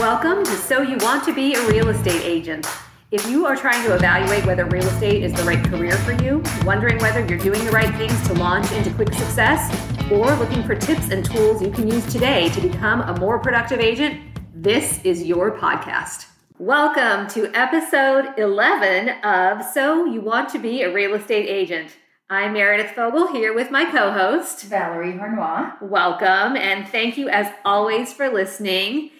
Welcome to So You Want to Be a Real Estate Agent. If you are trying to evaluate whether real estate is the right career for you, wondering whether you're doing the right things to launch into quick success, or looking for tips and tools you can use today to become a more productive agent, this is your podcast. Welcome to episode 11 of So You Want to Be a Real Estate Agent. I'm Meredith Fogel here with my co host, Valerie Harnois. Welcome, and thank you as always for listening.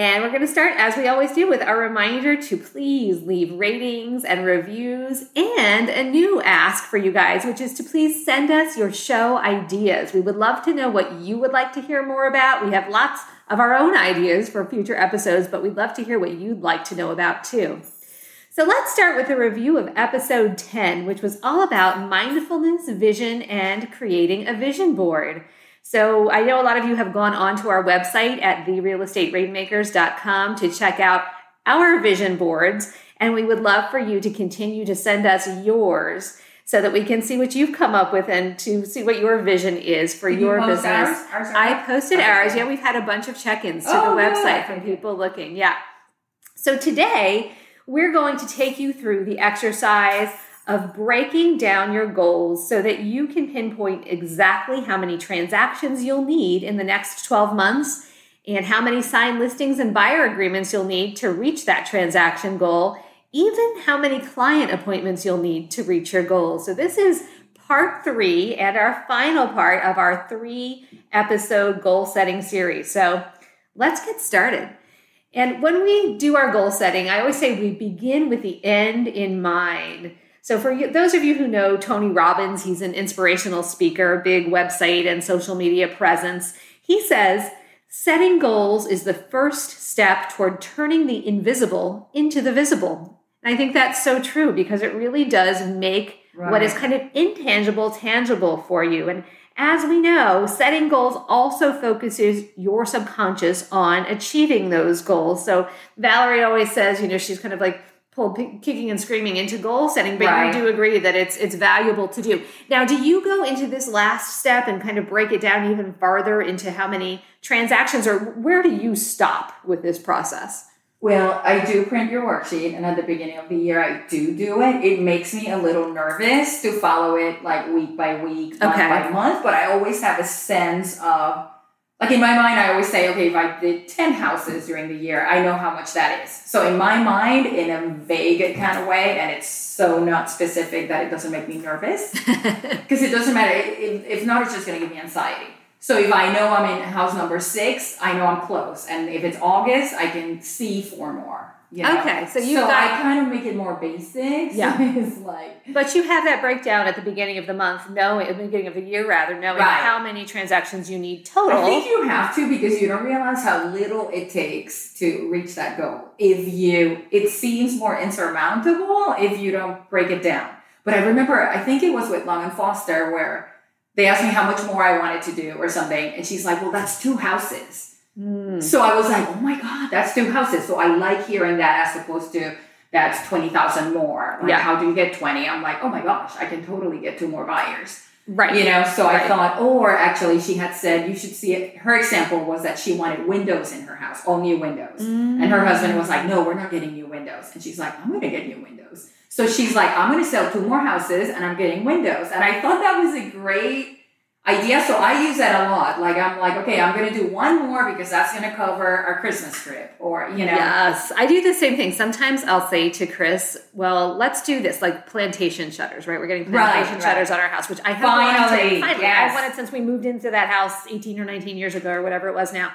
And we're going to start, as we always do, with our reminder to please leave ratings and reviews and a new ask for you guys, which is to please send us your show ideas. We would love to know what you would like to hear more about. We have lots of our own ideas for future episodes, but we'd love to hear what you'd like to know about too. So let's start with a review of episode 10, which was all about mindfulness, vision, and creating a vision board. So I know a lot of you have gone onto our website at therealestaterainmakers.com to check out our vision boards, and we would love for you to continue to send us yours so that we can see what you've come up with and to see what your vision is for Did your you business. ours? Ours I posted ours. Yeah, we've had a bunch of check-ins to Oh, the good. website from people looking. Yeah. So today we're going to take you through the exercise of breaking down your goals so that you can pinpoint exactly how many transactions you'll need in the next 12 months and how many signed listings and buyer agreements you'll need to reach that transaction goal, even how many client appointments you'll need to reach your goals. So, this is part three and our final part of our three episode goal setting series. So, let's get started. And when we do our goal setting, I always say we begin with the end in mind. So, for you, those of you who know Tony Robbins, he's an inspirational speaker, big website and social media presence. He says, setting goals is the first step toward turning the invisible into the visible. And I think that's so true because it really does make what is kind of intangible tangible for you. And as we know, setting goals also focuses your subconscious on achieving those goals. So Valerie always says, you know, she's kind of like pulled kicking and screaming into goal setting, but Right. you do agree that it's it's valuable to do. Now, do you go into this last step and kind of break it down even farther into how many transactions or where do you stop with this process? Well, I do print your worksheet, and at the beginning of the year, I do do it. It makes me a little nervous to follow it like week by week, month Okay. by month, but I always have a sense of, like in my mind, I always say, okay, if I did 10 houses during the year, I know how much that is. So in my mind, in a vague kind of way, and it's so not specific that it doesn't make me nervous. because it doesn't matter. If, if not, it's just going to give me anxiety. So if I know I'm in house number six, I know I'm close, and if it's August, I can see four more. You know? Okay, so you've so got- I kind of make it more basic. Yeah. it's like But you have that breakdown at the beginning of the month, knowing at the beginning of the year rather, knowing Right. how many transactions you need total. I think you have to because you don't realize how little it takes to reach that goal. If you, it seems more insurmountable if you don't break it down. But I remember, I think it was with Long and Foster where they asked me how much more I wanted to do or something, and she's like, "Well, that's two houses." Mm. So I was like, "Oh my god, that's two houses." So I like hearing that as opposed to that's twenty thousand more. Like, Yeah. how do you get twenty? I'm like, "Oh my gosh, I can totally get two more buyers." right. You know, so Right. I thought, or actually, she had said you should see it. Her example was that she wanted windows in her house, all new windows. And her husband was like, no, we're not getting new windows. And she's like, I'm going to get new windows. So she's like, I'm going to sell two more houses and I'm getting windows. And I thought that was a great idea. So I use that a lot. Like, I'm like, okay, I'm going to do one more because that's going to cover our Christmas trip or, you know. Yes, I do the same thing. Sometimes I'll say to Chris, "Well, let's do this like plantation shutters, right? We're getting plantation right. shutters on our house, which I have Finally, wanted. Finally, yes. I've wanted since we moved into that house 18 or 19 years ago or whatever it was now.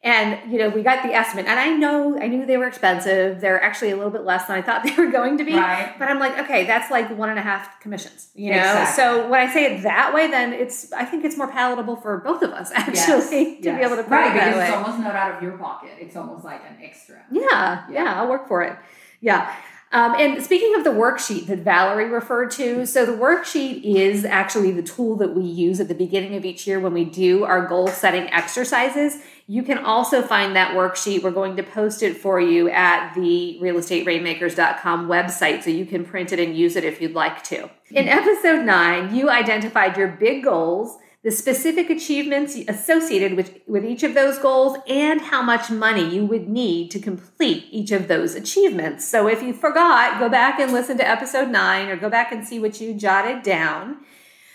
And you know, we got the estimate, and I know I knew they were expensive. They're actually a little bit less than I thought they were going to be. Right. But I'm like, okay, that's like one and a half commissions, you know. Exactly. So when I say it that way, then it's I think it's more palatable for both of us actually Yes, to be able to put right, it that because way. it's almost not out of your pocket. It's almost like an extra. Yeah, yeah, I'll work for it. Yeah. Um, and speaking of the worksheet that Valerie referred to, so the worksheet is actually the tool that we use at the beginning of each year when we do our goal setting exercises. You can also find that worksheet. We're going to post it for you at the realestateRainmakers.com website so you can print it and use it if you'd like to. In episode nine, you identified your big goals the specific achievements associated with, with each of those goals, and how much money you would need to complete each of those achievements. So if you forgot, go back and listen to episode nine or go back and see what you jotted down.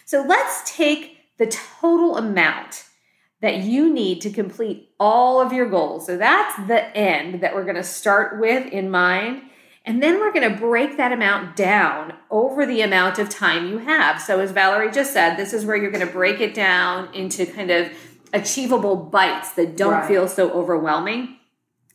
So let's take the total amount that you need to complete all of your goals. So that's the end that we're going to start with in mind. And then we're going to break that amount down over the amount of time you have. So, as Valerie just said, this is where you're going to break it down into kind of achievable bites that don't right. feel so overwhelming.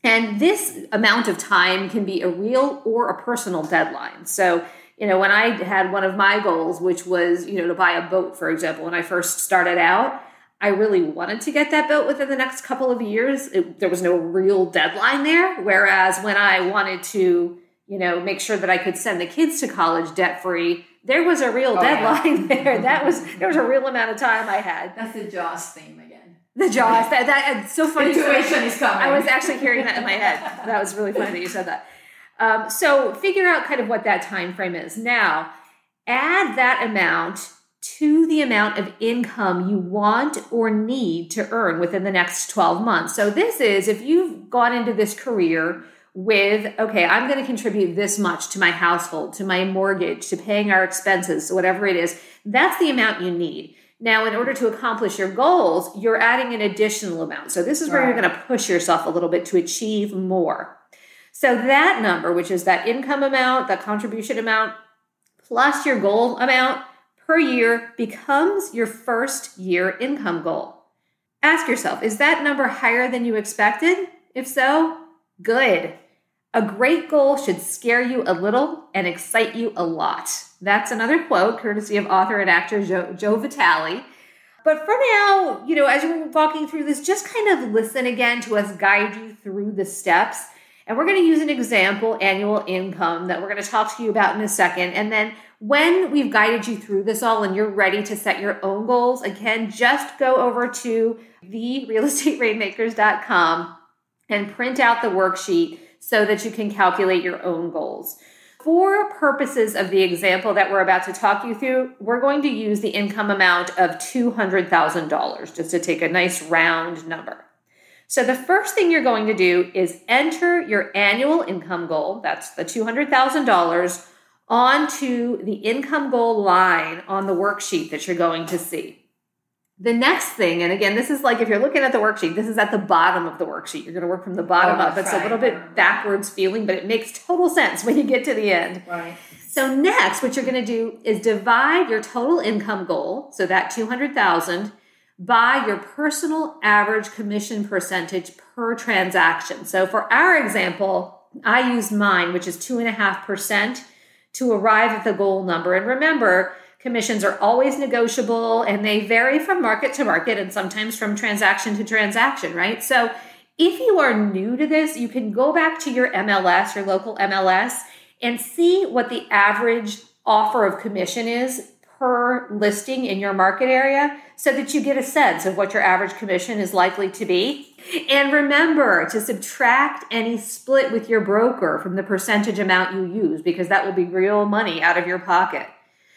And this amount of time can be a real or a personal deadline. So, you know, when I had one of my goals, which was, you know, to buy a boat, for example, when I first started out, I really wanted to get that built within the next couple of years. It, there was no real deadline there. Whereas when I wanted to, you know, make sure that I could send the kids to college debt free, there was a real oh, deadline yeah. there. That was there was a real amount of time I had. That's the Jaws theme again. The Jaws. That that it's so funny. Intuition is coming. I was actually hearing that in my head. That was really funny that you said that. Um, so figure out kind of what that time frame is. Now, add that amount to the amount of income you want or need to earn within the next 12 months. So, this is if you've gone into this career with, okay, I'm going to contribute this much to my household, to my mortgage, to paying our expenses, whatever it is, that's the amount you need. Now, in order to accomplish your goals, you're adding an additional amount. So, this is where right. you're going to push yourself a little bit to achieve more. So, that number, which is that income amount, that contribution amount, plus your goal amount, per year becomes your first year income goal. Ask yourself, is that number higher than you expected? If so, good. A great goal should scare you a little and excite you a lot. That's another quote courtesy of author and actor Joe, Joe Vitale. But for now, you know, as we're walking through this, just kind of listen again to us guide you through the steps. And we're going to use an example annual income that we're going to talk to you about in a second. And then when we've guided you through this all and you're ready to set your own goals, again, just go over to therealestaterainmakers.com and print out the worksheet so that you can calculate your own goals. For purposes of the example that we're about to talk you through, we're going to use the income amount of $200,000 just to take a nice round number. So the first thing you're going to do is enter your annual income goal, that's the $200,000 onto the income goal line on the worksheet that you're going to see. The next thing, and again, this is like if you're looking at the worksheet, this is at the bottom of the worksheet. You're going to work from the bottom oh, up. It's right. a little bit backwards feeling, but it makes total sense when you get to the end. Right. So next, what you're going to do is divide your total income goal, so that 200,000, by your personal average commission percentage per transaction. So for our example, I used mine, which is two and a half percent to arrive at the goal number. And remember, commissions are always negotiable and they vary from market to market and sometimes from transaction to transaction, right? So if you are new to this, you can go back to your MLS, your local MLS, and see what the average offer of commission is per listing in your market area so that you get a sense of what your average commission is likely to be. And remember to subtract any split with your broker from the percentage amount you use because that will be real money out of your pocket.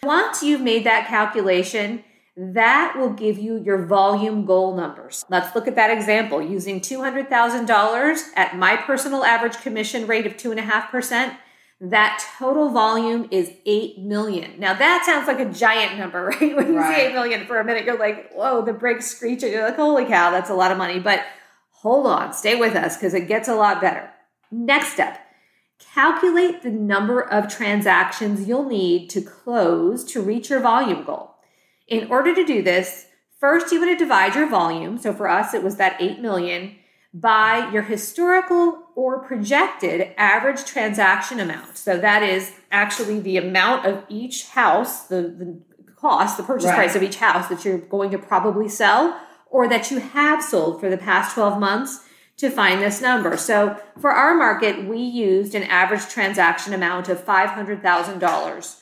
Once you've made that calculation, that will give you your volume goal numbers. Let's look at that example using $200,000 at my personal average commission rate of 2.5% that total volume is 8 million. Now that sounds like a giant number, right? When you right. see 8 million for a minute, you're like, whoa, the brakes screeching. You're like, holy cow, that's a lot of money. But hold on, stay with us because it gets a lot better. Next step calculate the number of transactions you'll need to close to reach your volume goal. In order to do this, first you want to divide your volume. So for us, it was that 8 million by your historical or projected average transaction amount. So that is actually the amount of each house, the, the cost, the purchase right. price of each house that you're going to probably sell or that you have sold for the past 12 months to find this number. So for our market, we used an average transaction amount of $500,000.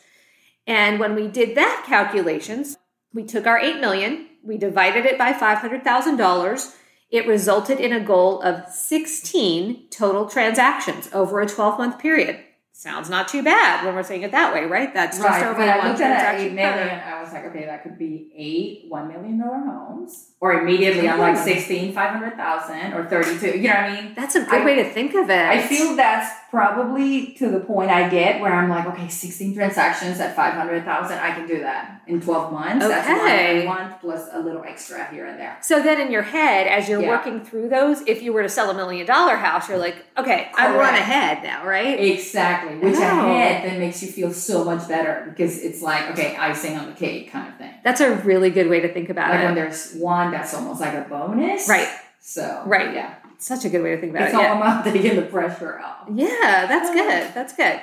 And when we did that calculations, we took our 8 million, we divided it by $500,000 it resulted in a goal of 16 total transactions over a 12 month period. Sounds not too bad when we're saying it that way, right? That's just right. over When I looked at eight million, I was like, okay, that could be eight one million dollar homes, or immediately I'm like sixteen five hundred thousand or thirty two. You know what I mean? That's a good I- way to think of it. I feel that's probably to the point I get where I'm like, okay, 16 transactions at 500,000, I can do that in 12 months. That's one Okay. month plus a little extra here and there. So then in your head, as you're Yeah. working through those, if you were to sell a million dollar house, you're like, okay, I'm run ahead now, right? Exactly. Which Oh. ahead then makes you feel so much better because it's like, okay, icing on the cake kind of thing. That's a really good way to think about Like when there's one that's almost like a bonus. Right. So, Right. Yeah. Such a good way to think about it. It's it. all Yeah. about taking the pressure off. yeah, that's Oh. good. That's good.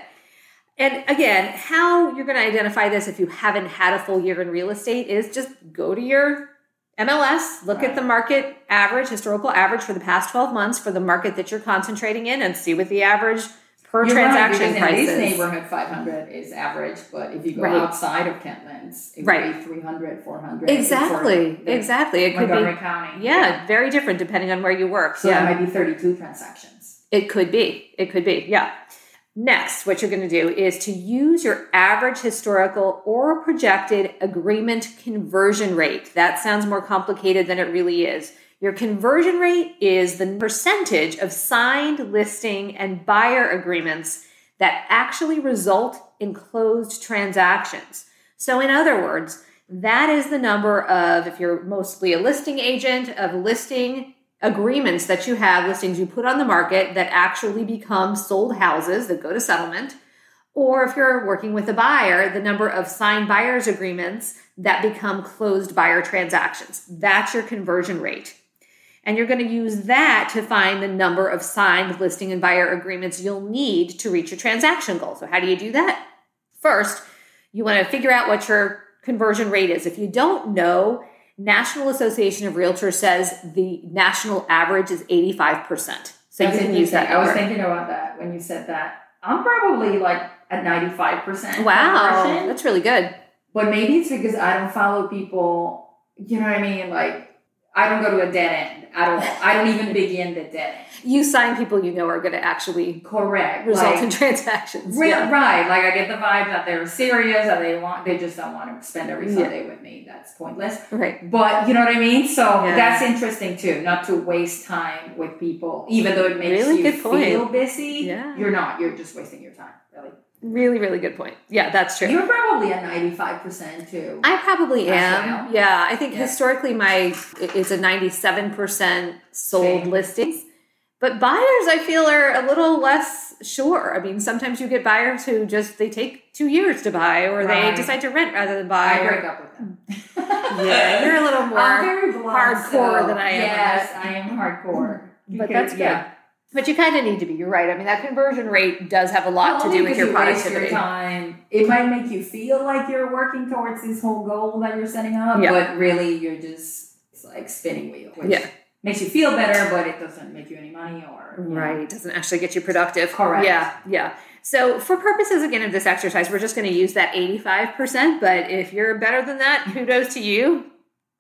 And again, how you're going to identify this if you haven't had a full year in real estate is just go to your MLS, look Right. at the market average, historical average for the past 12 months for the market that you're concentrating in and see what the average You're transaction because price in this neighborhood, 500 is average, but if you go Right. outside of Kentlands, it would Right. be 300, 400. Exactly. Exactly. It could Montgomery be County. yeah, very different depending on where you work. So yeah. that might be 32 transactions. It could be. It could be. Yeah. Next, what you're going to do is to use your average historical or projected agreement conversion rate. That sounds more complicated than it really is. Your conversion rate is the percentage of signed listing and buyer agreements that actually result in closed transactions. So, in other words, that is the number of, if you're mostly a listing agent, of listing agreements that you have, listings you put on the market that actually become sold houses that go to settlement. Or if you're working with a buyer, the number of signed buyers agreements that become closed buyer transactions. That's your conversion rate. And you're going to use that to find the number of signed listing and buyer agreements you'll need to reach your transaction goal. So, how do you do that? First, you want to figure out what your conversion rate is. If you don't know, National Association of Realtors says the national average is 85%. So you can use that. I was thinking about that when you said that. I'm probably like at 95% Wow, conversion, that's really good. but maybe it's because I don't follow people, you know what I mean? Like, I don't go to a dead end at all. I don't even begin the dead end. You sign people you know are going to actually Correct. result Like, in transactions. Re- Yeah. Right, like I get the vibe that they're serious, that they want, they just don't want to spend every Yeah. Sunday with me. That's pointless. Right. But you know what I mean. So Yeah. that's interesting too, not to waste time with people, even though it makes Really you feel busy. Yeah. You're not. You're just wasting your time. Really. Really, really good point. Yeah, that's true. You're probably at ninety five percent too. I probably am. well. Yeah, I think Yeah. historically my it's a 97% sold Same. listings. But buyers I feel are a little less sure. I mean, sometimes you get buyers who just they take 2 years to buy or they decide to rent rather than buy. I or- break up with them. Yeah, you're a little I'm more very blunt, hardcore so- than I am. Yes, I am hardcore. But Because- that's good. yeah. But you kind of need to be. You're right. I mean, that conversion rate does have a lot to do with your you productivity. Your time. It might make you feel like you're working towards this whole goal that you're setting up, Yeah. but really you're just it's like spinning wheel, which Yeah. makes you feel better, but it doesn't make you any money or know. Right. It doesn't actually get you productive. Correct. Yeah. Yeah. So, for purposes again of this exercise, we're just going to use that 85%. But if you're better than that, kudos to you.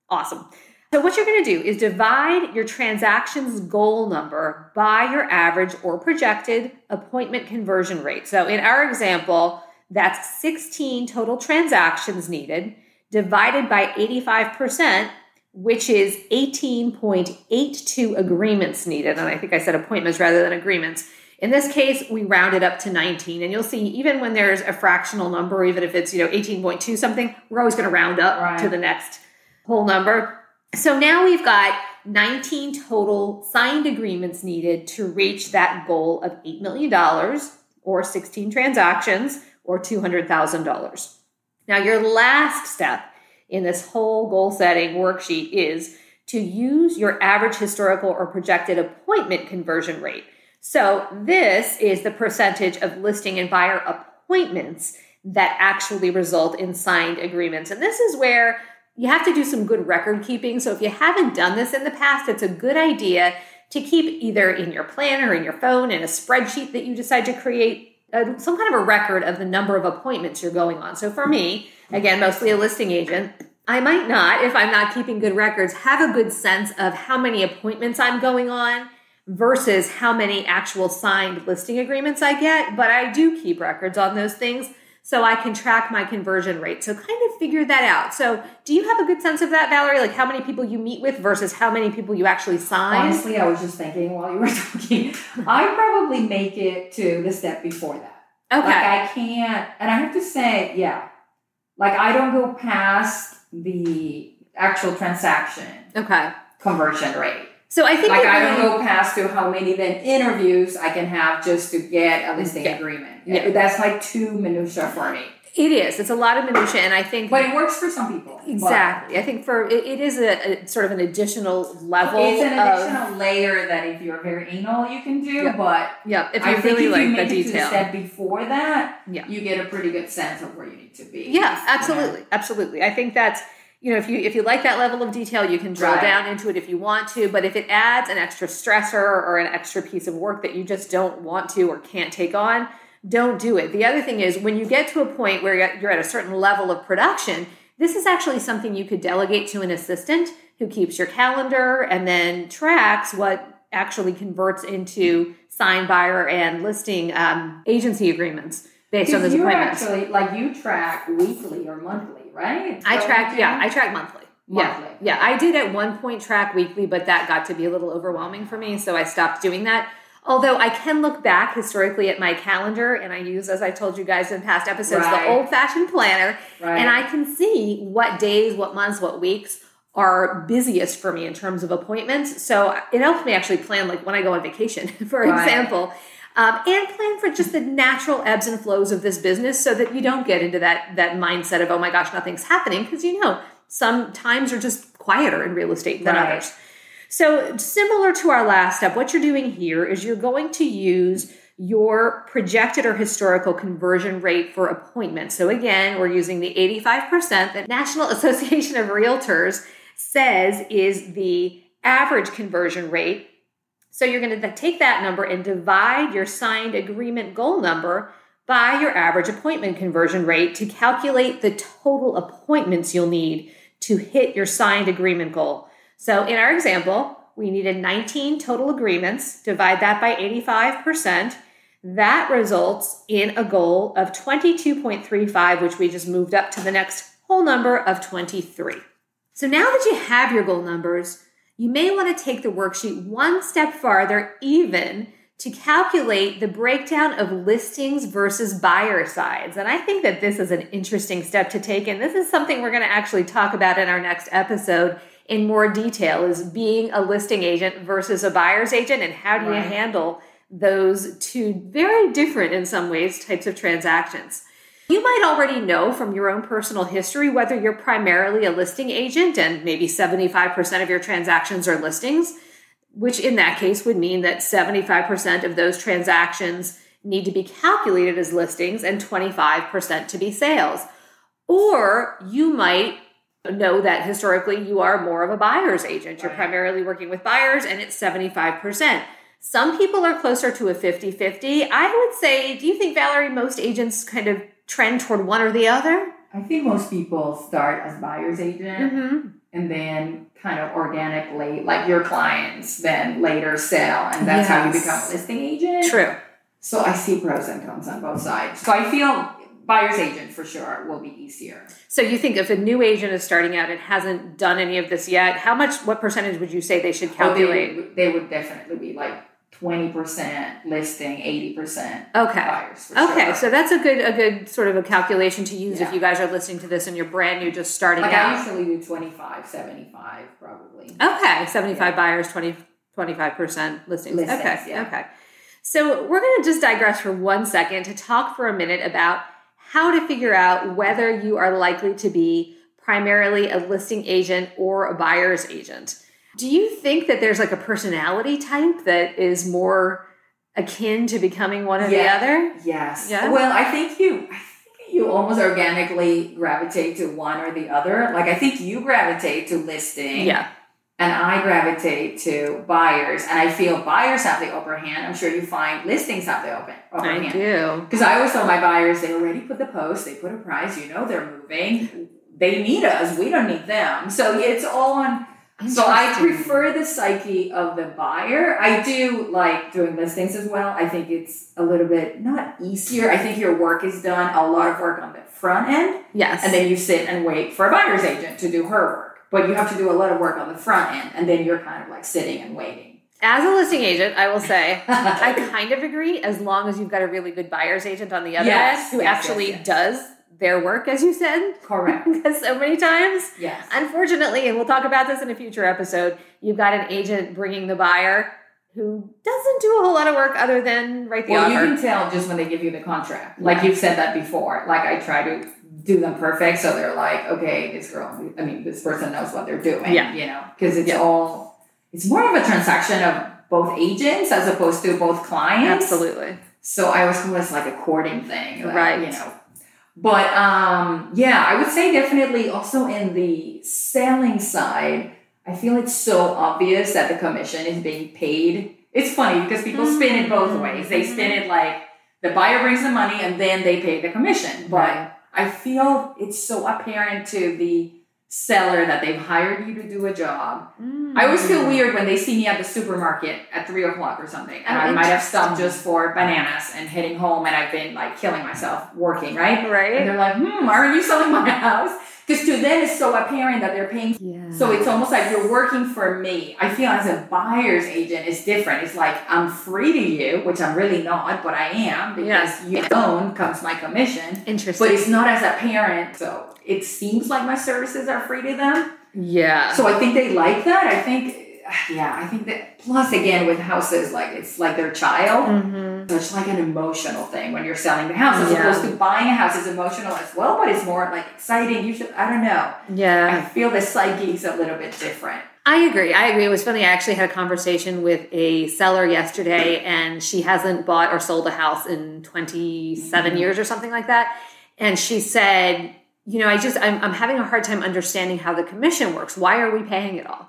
Awesome. So, what you're going to do is divide your transactions goal number by your average or projected appointment conversion rate. So, in our example, that's 16 total transactions needed divided by 85%, which is 18.82 agreements needed. And I think I said appointments rather than agreements. In this case, we rounded up to 19. And you'll see, even when there's a fractional number, even if it's, you know, 18.2 something, we're always going to round up Right. to the next whole number. So now we've got 19 total signed agreements needed to reach that goal of $8 million or 16 transactions or $200,000. Now, your last step in this whole goal setting worksheet is to use your average historical or projected appointment conversion rate. So, this is the percentage of listing and buyer appointments that actually result in signed agreements. And this is where you have to do some good record keeping. So, if you haven't done this in the past, it's a good idea to keep either in your planner, or in your phone, in a spreadsheet that you decide to create uh, some kind of a record of the number of appointments you're going on. So, for me, again, mostly a listing agent, I might not, if I'm not keeping good records, have a good sense of how many appointments I'm going on versus how many actual signed listing agreements I get. But I do keep records on those things so I can track my conversion rate. So kind of figure that out. So do you have a good sense of that, Valerie? Like how many people you meet with versus how many people you actually sign? Honestly, I was just thinking while you were talking, I probably make it to the step before that. Okay. Like I can't, and I have to say, yeah, like I don't go past the actual transaction okay. conversion rate. So I think Like I don't go past to how many then interviews I can have just to get a listing Yeah. agreement. Yeah. That's like too minutia for me. it is. It's a lot of minutia, and I think But it works for some people. But exactly. I think for it, it is a, a sort of an additional level. It's an of, additional layer that if you're very anal, you can do. Yeah. But yeah. If you I think really like you the make it to the detail. step before that, Yeah. you get a pretty good sense of where you need to be. Yeah, absolutely, absolutely. I think that's you know if you if you like that level of detail, you can drill Right. down into it if you want to. But if it adds an extra stressor or an extra piece of work that you just don't want to or can't take on, don't do it. The other thing is when you get to a point where you're at- a certain level of production, this is actually something you could delegate to an assistant who keeps your calendar and then tracks what actually converts into signed buyer and listing um, agency agreements based on those appointments. actually like you track weekly or monthly, right? I track, yeah. I track monthly. Monthly. Yeah, yeah. I did at one point track weekly, but that got to be a little overwhelming for me, so I stopped doing that. Although I can look back historically at my calendar, and I use, as I told you guys in past episodes, Right. the old fashioned planner, right. and I can see what days, what months, what weeks are busiest for me in terms of appointments. So it helps me actually plan, like when I go on vacation, for Right. example, um, and plan for just the natural ebbs and flows of this business, so that you don't get into that that mindset of oh my gosh, nothing's happening, because you know some times are just quieter in real estate than Right. others. So, similar to our last step, what you're doing here is you're going to use your projected or historical conversion rate for appointments. So, again, we're using the 85% that National Association of Realtors says is the average conversion rate. So, you're going to take that number and divide your signed agreement goal number by your average appointment conversion rate to calculate the total appointments you'll need to hit your signed agreement goal. So in our example, we needed 19 total agreements. Divide that by 85%. That results in a goal of 22.35, which we just moved up to the next whole number of 23. So now that you have your goal numbers, you may want to take the worksheet one step farther, even to calculate the breakdown of listings versus buyer sides. And I think that this is an interesting step to take. And this is something we're going to actually talk about in our next episode in more detail is being a listing agent versus a buyer's agent and how do you Right. handle those two very different in some ways types of transactions. You might already know from your own personal history whether you're primarily a listing agent and maybe 75% of your transactions are listings, which in that case would mean that 75% of those transactions need to be calculated as listings and 25% to be sales. Or you might know that historically you are more of a buyer's agent. You're primarily working with buyers and it's 75%. Some people are closer to a 50 50. I would say, do you think, Valerie, most agents kind of trend toward one or the other? I think most people start as buyer's agent Mm-hmm. and then kind of organically, like your clients, then later sell, and that's how you become a listing agent. True. So I see pros and cons on both sides. So I feel buyer's agent for sure will be easier. So you think if a new agent is starting out and hasn't done any of this yet, how much, what percentage would you say they should Or they calculate? would, they would definitely be like twenty percent listing, eighty percent Okay. buyers. Okay, sure. so that's a good a good sort of a calculation to use if you guys are listening to this and you're brand new, just starting like I out. usually do 25, 75 probably. Okay, 75 buyers, 20, 25% listings. Listings, okay, yeah. okay. So we're going to just digress for one second to talk for a minute about how to figure out whether you are likely to be primarily a listing agent or a buyer's agent. Do you think that there's like a personality type that is more akin to becoming one or Yeah. the other? Yes. Yeah? Well, I think you I think you almost organically gravitate to one or the other. Like I think you gravitate to listing. Yeah. And I gravitate to buyers. And I feel buyers have the upper hand. I'm sure you find listings have the open upper I hand. do. Because I always tell my buyers they already put the post, they put a price, you know they're moving. They need us, we don't need them. So it's all on So I prefer the psyche of the buyer. I do like doing listings as well. I think it's a little bit not easier. I think your work is done, a lot of work on the front end, Yes. and then you sit and wait for a buyer's agent to do her work. But you have to do a lot of work on the front end, and then you're kind of like sitting and waiting. As a listing agent, I will say I kind of agree as long as you've got a really good buyer's agent on the other Yes, end who yes, actually yes, does their work, as you said, Correct. because so many times, Yes. unfortunately, and we'll talk about this in a future episode, you've got an agent bringing the buyer who doesn't do a whole lot of work other than write the Well, offer. you can tell just when they give you the contract. Like you've said that before. Like I try to do them perfect, so they're like, okay, this girl, I mean, this person knows what they're doing. Yeah. You know, because it's Yeah. all, it's more of a transaction of both agents as opposed to both clients. Absolutely. So I always call this like a courting thing, Right. You know, but um, yeah, I would say definitely also in the selling side, I feel it's so obvious that the commission is being paid. It's funny because people spin it both Mm-hmm. ways. They spin it like the buyer brings the money and then they pay the commission. But Right. I feel it's so apparent to the seller that they've hired you to do a job I always feel weird when they see me at the supermarket at three o'clock or something, and Oh, I might have stopped just for bananas and heading home, and I've been like killing myself working, right? Right. And they're like, "Hmm, aren't you selling my house?" Because to them it's so apparent that they're paying. Yeah. So it's almost like you're working for me. I feel as a buyer's agent is different. It's like I'm free to you, which I'm really not, but I am because you own comes my commission. Interesting. But it's not as apparent, so it seems like my services are free to them. yeah. So I think they like that. I think, yeah, I think that. Plus, again, with houses, like it's like their child. Mhm. So it's like an emotional thing when you're selling the house, as Yeah. opposed to buying a house is emotional as well, but it's more like exciting. You should. I don't know. Yeah. I feel the psyche is a little bit different. I agree. I agree. It was funny. I actually had a conversation with a seller yesterday, and she hasn't bought or sold a house in 27 Mhm. years or something like that. And she said, You know, I just, I'm, I'm having a hard time understanding how the commission works. Why are we paying it all?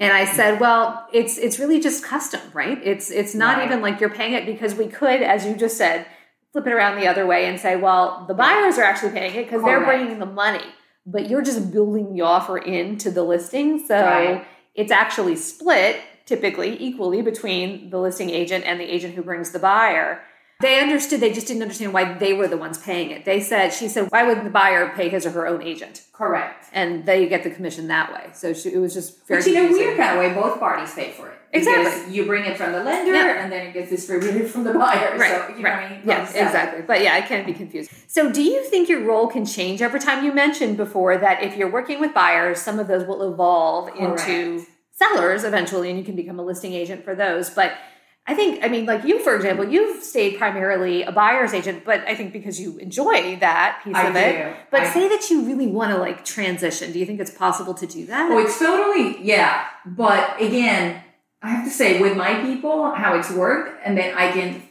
And I said, well, it's it's really just custom, right? It's it's not Right. even like you're paying it because we could, as you just said, flip it around the other way and say, well, the buyers are actually paying it because they're bringing the money, but you're just building the offer into the listing. So Right. it's actually split typically equally between the listing agent and the agent who brings the buyer. They understood, they just didn't understand why they were the ones paying it. They said, she said, why wouldn't the buyer pay his or her own agent? Correct. And they get the commission that way. So she, it was just very But in a weird kind of way, both parties pay for it. Exactly. Because you bring it from the lender, Yeah. and then it gets distributed from the buyer. Right, so you know right. what I mean? Yeah, From the seller. exactly. But yeah, I can be confused. So, do you think your role can change over time? You mentioned before that if you're working with buyers, some of those will evolve into sellers eventually, and you can become a listing agent for those. But I think, I mean, like you, for example, you've stayed primarily a buyer's agent, but I think because you enjoy that piece I of it. But I say that you really want to like transition. Do you think it's possible to do that? Oh, it's totally yeah. But again, I have to say with my people how it's worked, and then I can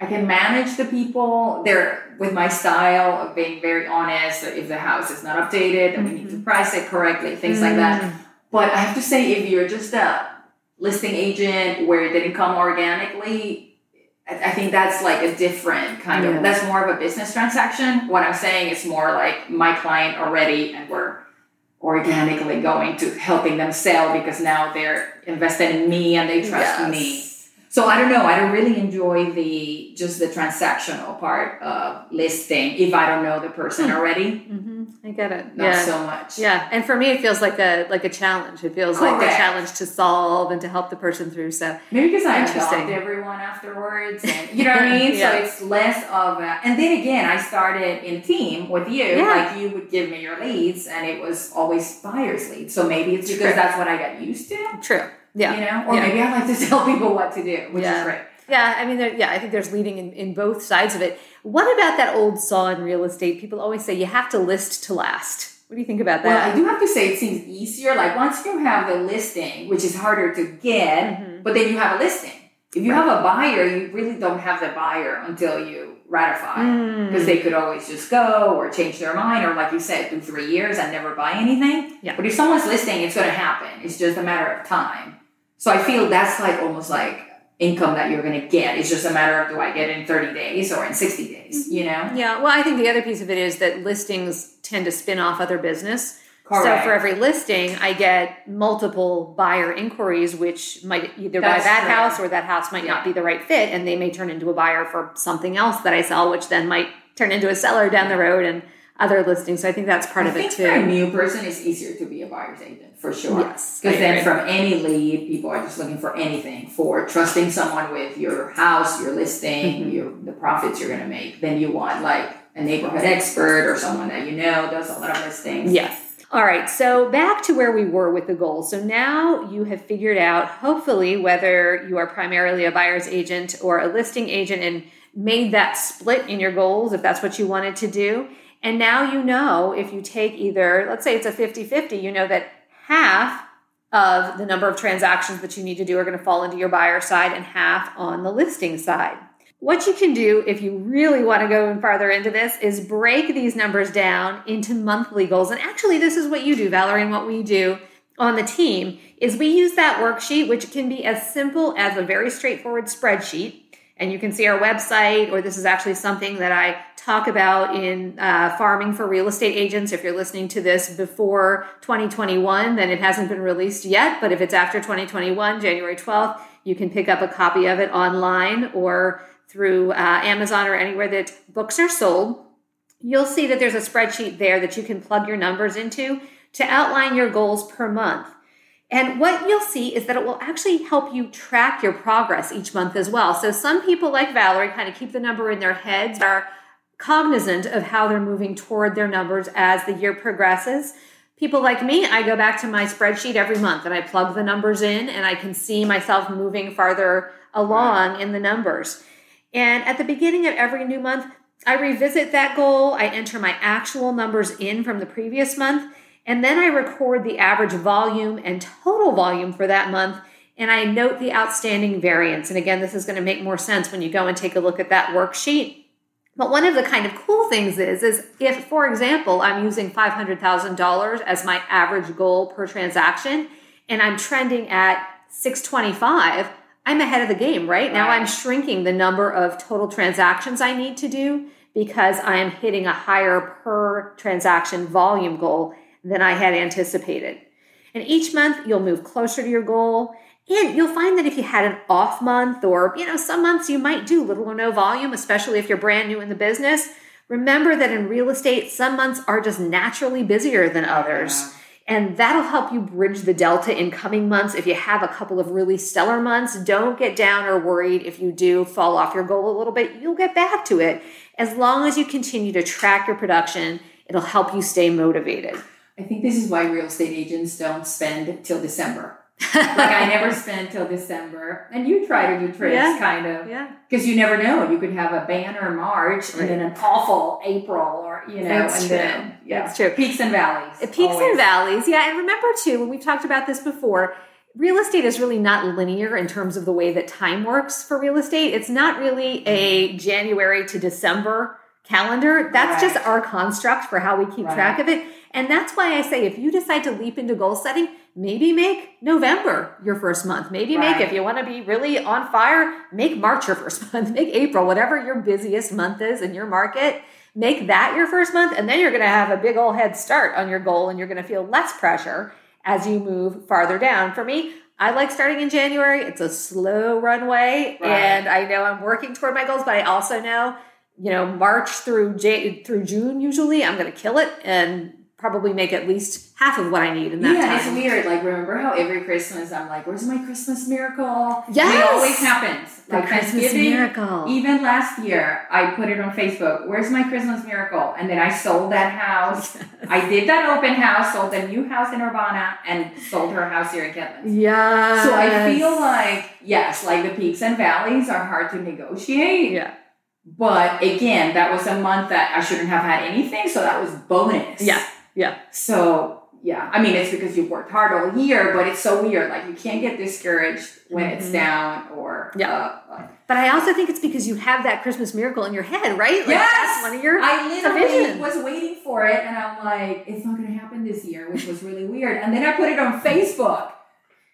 I can manage the people. They're with my style of being very honest. that If the house is not updated, then we need to price it correctly, things like that. Mm. But I have to say, if you're just a listing agent where it didn't come organically, I think that's like a different kind Yeah. of that's more of a business transaction. What I'm saying is more like my client already, and we're organically going to helping them sell because now they're invested in me and they trust Yes. me. So I don't know. I don't really enjoy the just the transactional part of listing if I don't know the person Hmm. already. hmm I get it. Not yeah. so much. Yeah, and for me, it feels like a like a challenge. It feels like a challenge to solve and to help the person through. So Maybe because I adopt everyone afterwards, and you know what I mean. Yeah. So it's less of a. And then again, I started in team with you. Yeah. Like you would give me your leads, and it was always buyers leads. So maybe it's because True. that's what I got used to. true. Yeah, You know, or Yeah. maybe I like to tell people what to do, which Yeah. is great. yeah. I mean, there, yeah. I think there's leading in, in both sides of it. What about that old saw in real estate? People always say you have to list to last. What do you think about that? Well. I do have to say it seems easier. Like once you have the listing, which is harder to get, Mhm. but then you have a listing. If you have a buyer, you really don't have the buyer until you ratify. Mm. because they could always just go or change their mind or like you said do three years and never buy anything Yeah. but if someone's listing it's going to happen it's just a matter of time so i feel that's like almost like income that you're going to get it's just a matter of do i get in 30 days or in 60 days mm-hmm. you know Yeah, well, I think the other piece of it is that listings tend to spin off other business. So for every listing, I get multiple buyer inquiries, which might either buy that true. house or that house might not be the right fit, and they may turn into a buyer for something else that I sell, which then might turn into a seller down the road and other listings. So I think that's part I of it think for a too. new person, it's easier to be a buyer's agent for sure. Yes, Because then from any lead, people are just looking for anything for trusting someone with your house, your listing, Mhm. your the profits you're gonna make. Then you want like a neighborhood expert or someone that you know does a lot of listings. Yes. All right, so back to where we were with the goals. So now you have figured out, hopefully, whether you are primarily a buyer's agent or a listing agent and made that split in your goals if that's what you wanted to do. And now you know if you take either, let's say it's a 50 50, you know that half of the number of transactions that you need to do are going to fall into your buyer side and half on the listing side. What you can do if you really want to go farther into this is break these numbers down into monthly goals. And actually, this is what you do, Valerie, and what we do on the team is we use that worksheet, which can be as simple as a very straightforward spreadsheet. And you can see our website, or this is actually something that I talk about in uh, Farming for Real Estate Agents. If you're listening to this before 2021, then it hasn't been released yet. But if it's after 2021, January 12th, you can pick up a copy of it online or through uh, Amazon or anywhere that books are sold. You'll see that there's a spreadsheet there that you can plug your numbers into to outline your goals per month. And what you'll see is that it will actually help you track your progress each month as well. So some people like Valerie kind of keep the number in their heads, are cognizant of how they're moving toward their numbers as the year progresses. People like me, I go back to my spreadsheet every month and I plug the numbers in and I can see myself moving farther along in the numbers. And at the beginning of every new month, I revisit that goal, I enter my actual numbers in from the previous month, and then I record the average volume and total volume for that month, and I note the outstanding variance. And again, this is going to make more sense when you go and take a look at that worksheet. But one of the kind of cool things is, is if, for example, I'm using $500,000 as my average goal per transaction, and I'm trending at 625, I'm ahead of the game, right? Now I'm shrinking the number of total transactions I need to do because I am hitting a higher per transaction volume goal than I had anticipated. And each month you'll move closer to your goal. And you'll find that if you had an off month or, you know, some months you might do little or no volume, especially if you're brand new in the business. Remember that in real estate, some months are just naturally busier than others. And that'll help you bridge the delta in coming months. If you have a couple of really stellar months, don't get down or worried if you do fall off your goal a little bit. You'll get back to it. As long as you continue to track your production, it'll help you stay motivated. I think this is why real estate agents don't spend till December. Like I never spend till December, and you try to do tricks, Yeah. kind of, Yeah. because you never know. You could have a banner March Right. and then an awful April, or you know, That's and true. then yeah, That's true. peaks and valleys. It peaks always. and valleys. Yeah, and remember too, when we've talked about this before, real estate is really not linear in terms of the way that time works for real estate. It's not really a January to December calendar. That's Right. just our construct for how we keep Right. track of it. And that's why I say if you decide to leap into goal setting, maybe make November your first month. Maybe make, if you want to be really on fire, make March your first month, make April, whatever your busiest month is in your market. Make that your first month, and then you're going to have a big old head start on your goal, and you're going to feel less pressure as you move farther down. For me, I like starting in January. It's a slow runway, Right. and I know I'm working toward my goals, but I also know, you know, March through J- through June usually I'm going to kill it and probably make at least half of what I need in that yeah, it's weird. Like, remember how every Christmas I'm like, "Where's my Christmas miracle?" Yes! it always happens. The like Christmas miracle. Even last year, I put it on Facebook. Where's my Christmas miracle? And then I sold that house. I did that open house, sold a new house in Urbana, and sold her house here in Kentlands. Yeah. So I feel like yes, like the peaks and valleys are hard to negotiate. Yeah. But again, that was a month that I shouldn't have had anything, so that was bonus. Yeah. Yeah. So yeah, I mean it's because you've worked hard all year, but it's so weird. Like you can't get discouraged when it's Mhm. down or Yeah. uh, But I also think it's because you have that Christmas miracle in your head, right? Like Yes! that's one of your I literally was waiting for it, and I'm like, it's not going to happen this year, which was really weird. And then I put it on Facebook,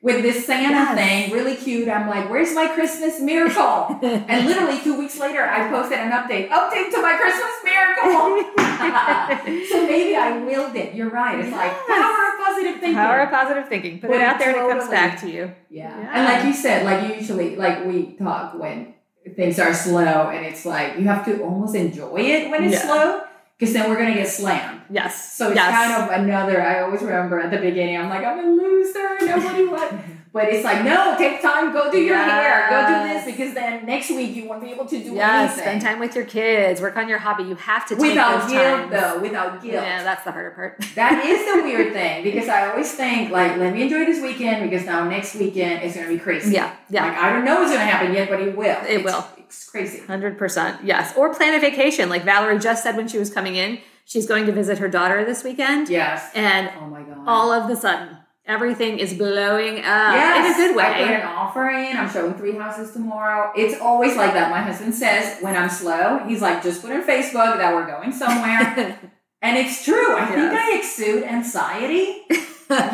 with this Santa Yes. thing, really cute. I'm like, where's my Christmas miracle? and literally two weeks later, I posted an update. Update to my Christmas miracle. so maybe I willed it. You're right. It's like power of positive thinking. Power of positive thinking. Put But it out there and it comes back to you. Yeah. Yeah. And like you said, like usually, like we talk when things are slow and it's like you have to almost enjoy it when it's Yeah. slow because then we're to get slammed. Yes. So it's yes. kind of another, I always remember at the beginning, I'm like, I'm a loser, nobody what. But it's like, no, take time, go do your hair, go do this because then next week you won't be able to do Yes, anything. spend time with your kids, work on your hobby. You have to. Without guilt, times. though, without guilt. Yeah, that's the harder part. That is the weird thing because I always think, like, let me enjoy this weekend because now next weekend is going to be crazy. yeah, yeah. Like, I don't know what's going to happen yet, but it will. It It's- will. It's crazy. Hundred percent, yes. Or plan a vacation, like Valerie just said when she was coming in. She's going to visit her daughter this weekend, Yes. and Oh my God. all of the sudden, everything is blowing up Yes, in a good way. I put an offer in. I'm showing three houses tomorrow. It's always like that. My husband says when I'm slow, he's like, just put on Facebook that we're going somewhere. and it's true. I think I exude anxiety.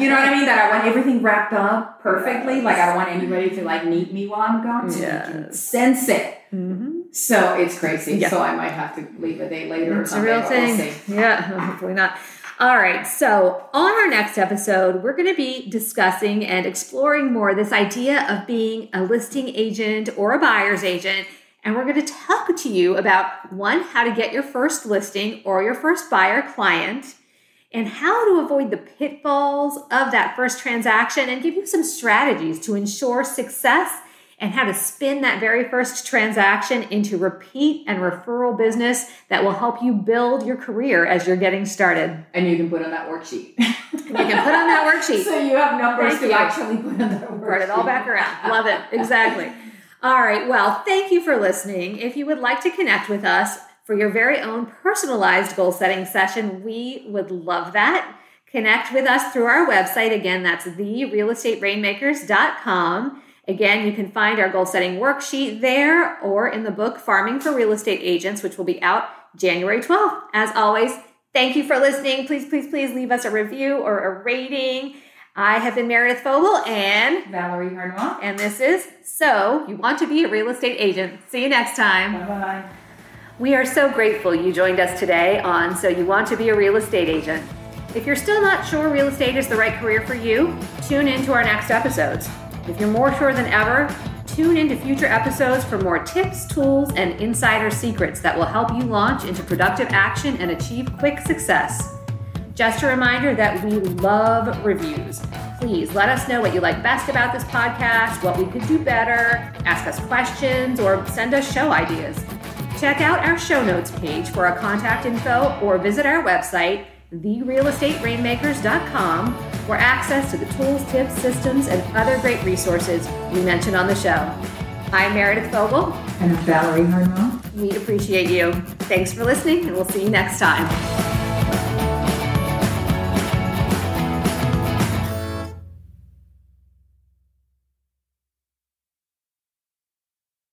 You know what I mean? That I want everything wrapped up perfectly. Like I don't want anybody to like meet me while I'm gone. So you can sense it. hmm So it's crazy. Yeah. So I might have to leave a day later or It's a real but we'll thing. Yeah, hopefully not. All right, so on our next episode, we're going to be discussing and exploring more this idea of being a listing agent or a buyer's agent. And we're going to talk to you about one, how to get your first listing or your first buyer client, and how to avoid the pitfalls of that first transaction and give you some strategies to ensure success and how to spin that very first transaction into repeat and referral business that will help you build your career as you're getting started. And you can put on that worksheet. You can put on that worksheet. so you have numbers Thank to you. actually put on that worksheet. Brought it all back around. Love it. Exactly. All right. Well, thank you for listening. If you would like to connect with us for your very own personalized goal setting session, we would love that. Connect with us through our website. Again, that's therealestaterainmakers.com. Again, you can find our goal setting worksheet there or in the book Farming for Real Estate Agents, which will be out January 12th. As always, thank you for listening. Please, please, please leave us a review or a rating. I have been Meredith Fogel, and Valerie Harnois. and this is So You Want to Be a Real Estate Agent. See you next time. Bye bye. We are so grateful you joined us today on So You Want to Be a Real Estate Agent. If you're still not sure real estate is the right career for you, tune in to our next episodes. If you're more sure than ever, tune into future episodes for more tips, tools, and insider secrets that will help you launch into productive action and achieve quick success. Just a reminder that we love reviews. Please let us know what you like best about this podcast, what we could do better, ask us questions, or send us show ideas. Check out our show notes page for our contact info or visit our website, therealestaterainmakers.com, for access to the tools, tips, systems, and other great resources we mentioned on the show. I'm Meredith Fogel. And I'm Valerie Harnois. We appreciate you. Thanks for listening, and we'll see you next time.